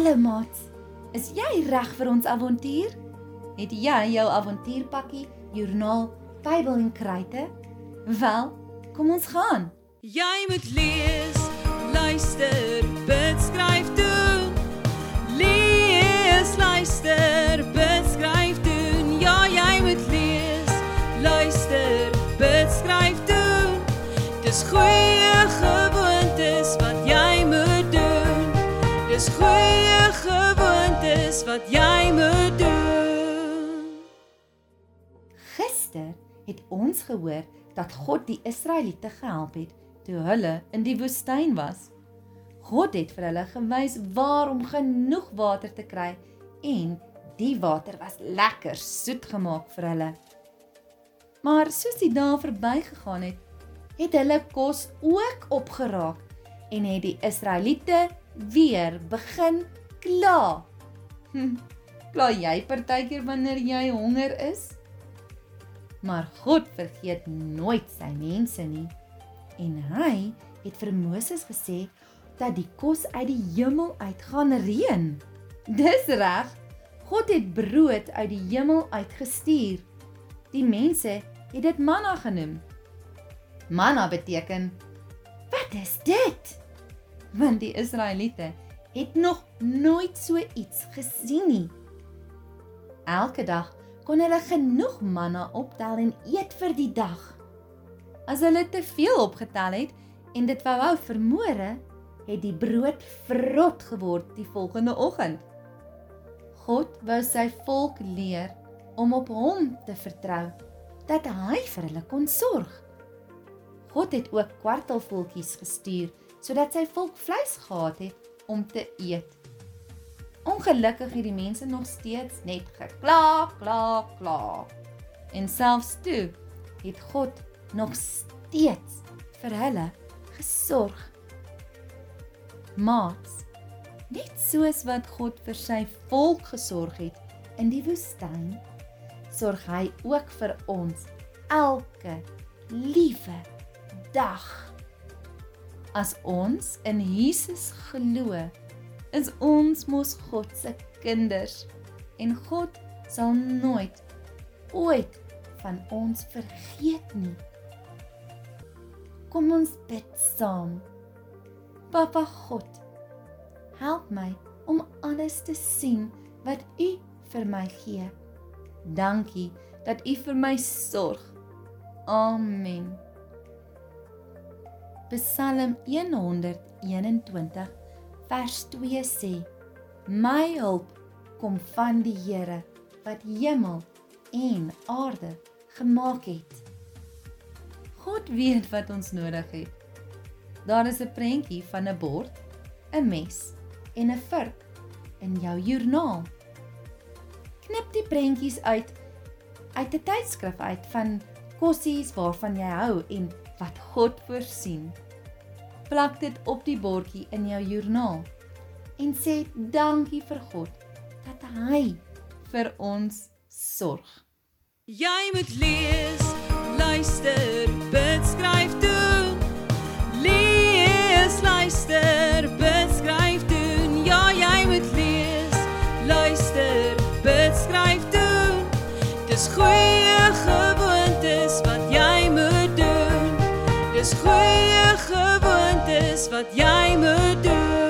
Hallo maat. Is jy reg vir ons avontuur? Het jy jou avontuurpakkie, joernaal, Bybel en kruite? Wel, kom ons gaan. Jy moet lees, luister, bid, skryf doen. Lees, luister, bid, skryf doen. Ja, jy moet lees, luister, bid, skryf doen. Dis goeie wat jy moet doen. Gister het ons gehoor dat God die Israeliete gehelp het toe hulle in die woestyn was. God het vir hulle gewys waar om genoeg water te kry en die water was lekker soet gemaak vir hulle. Maar soos die dae verbygegaan het, het hulle kos ook opgeraak en het die Israeliete weer begin kla. Hm, kla jy partykeer wanneer jy honger is? Maar God vergeet nooit sy mense nie. En hy het vir Moses gesê dat die kos uit die hemel uit gaan reën. Dis reg. God het brood uit die hemel uitgestuur. Die mense het dit manna genoem. Manna beteken Wat is dit? Want die Israeliete het nog nooit so iets gesien nie. Elke dag kon hulle genoeg manna optel en eet vir die dag. As hulle te veel opgetel het en dit wou hou vir môre, het die brood vrot geword die volgende oggend. God wou sy volk leer om op hom te vertrou, dat hy vir hulle kon sorg. God het ook kwartelvoeltjies gestuur sodat sy volk vleis gehad het om te eet. Ongelukkig het die mense nog steeds net gekla, kla, kla. En selfs toe het God nog steeds vir hulle gesorg. Maats, net soos wat God vir sy volk gesorg het in die woestyn, sorg hy ook vir ons elke liewe dag. As ons in Jesus glo, is ons mos God se kinders en God sal nooit ooit van ons vergeet nie. Kom ons bid saam. Papa God, help my om alles te sien wat U vir my gee. Dankie dat U vir my sorg. Amen. Psalm 121 vers 2 sê: My hulp kom van die Here wat hemel en aarde gemaak het. God weet wat ons nodig het. Daar is 'n prentjie van 'n bord, 'n mes en 'n vurk in jou joernaal. Knip die prentjies uit uit 'n tydskrif uit van kossies waarvan jy hou en wat God voorsien. Plak dit op die bordjie in jou joernaal en sê dankie vir God dat hy vir ons sorg. Jy moet lees, luister, bid, skryf doen. Lees, luister, bid, skryf doen. Ja, jy moet lees, luister, bid, skryf doen. Dis goeie eie gewoontes wat jy moet doen.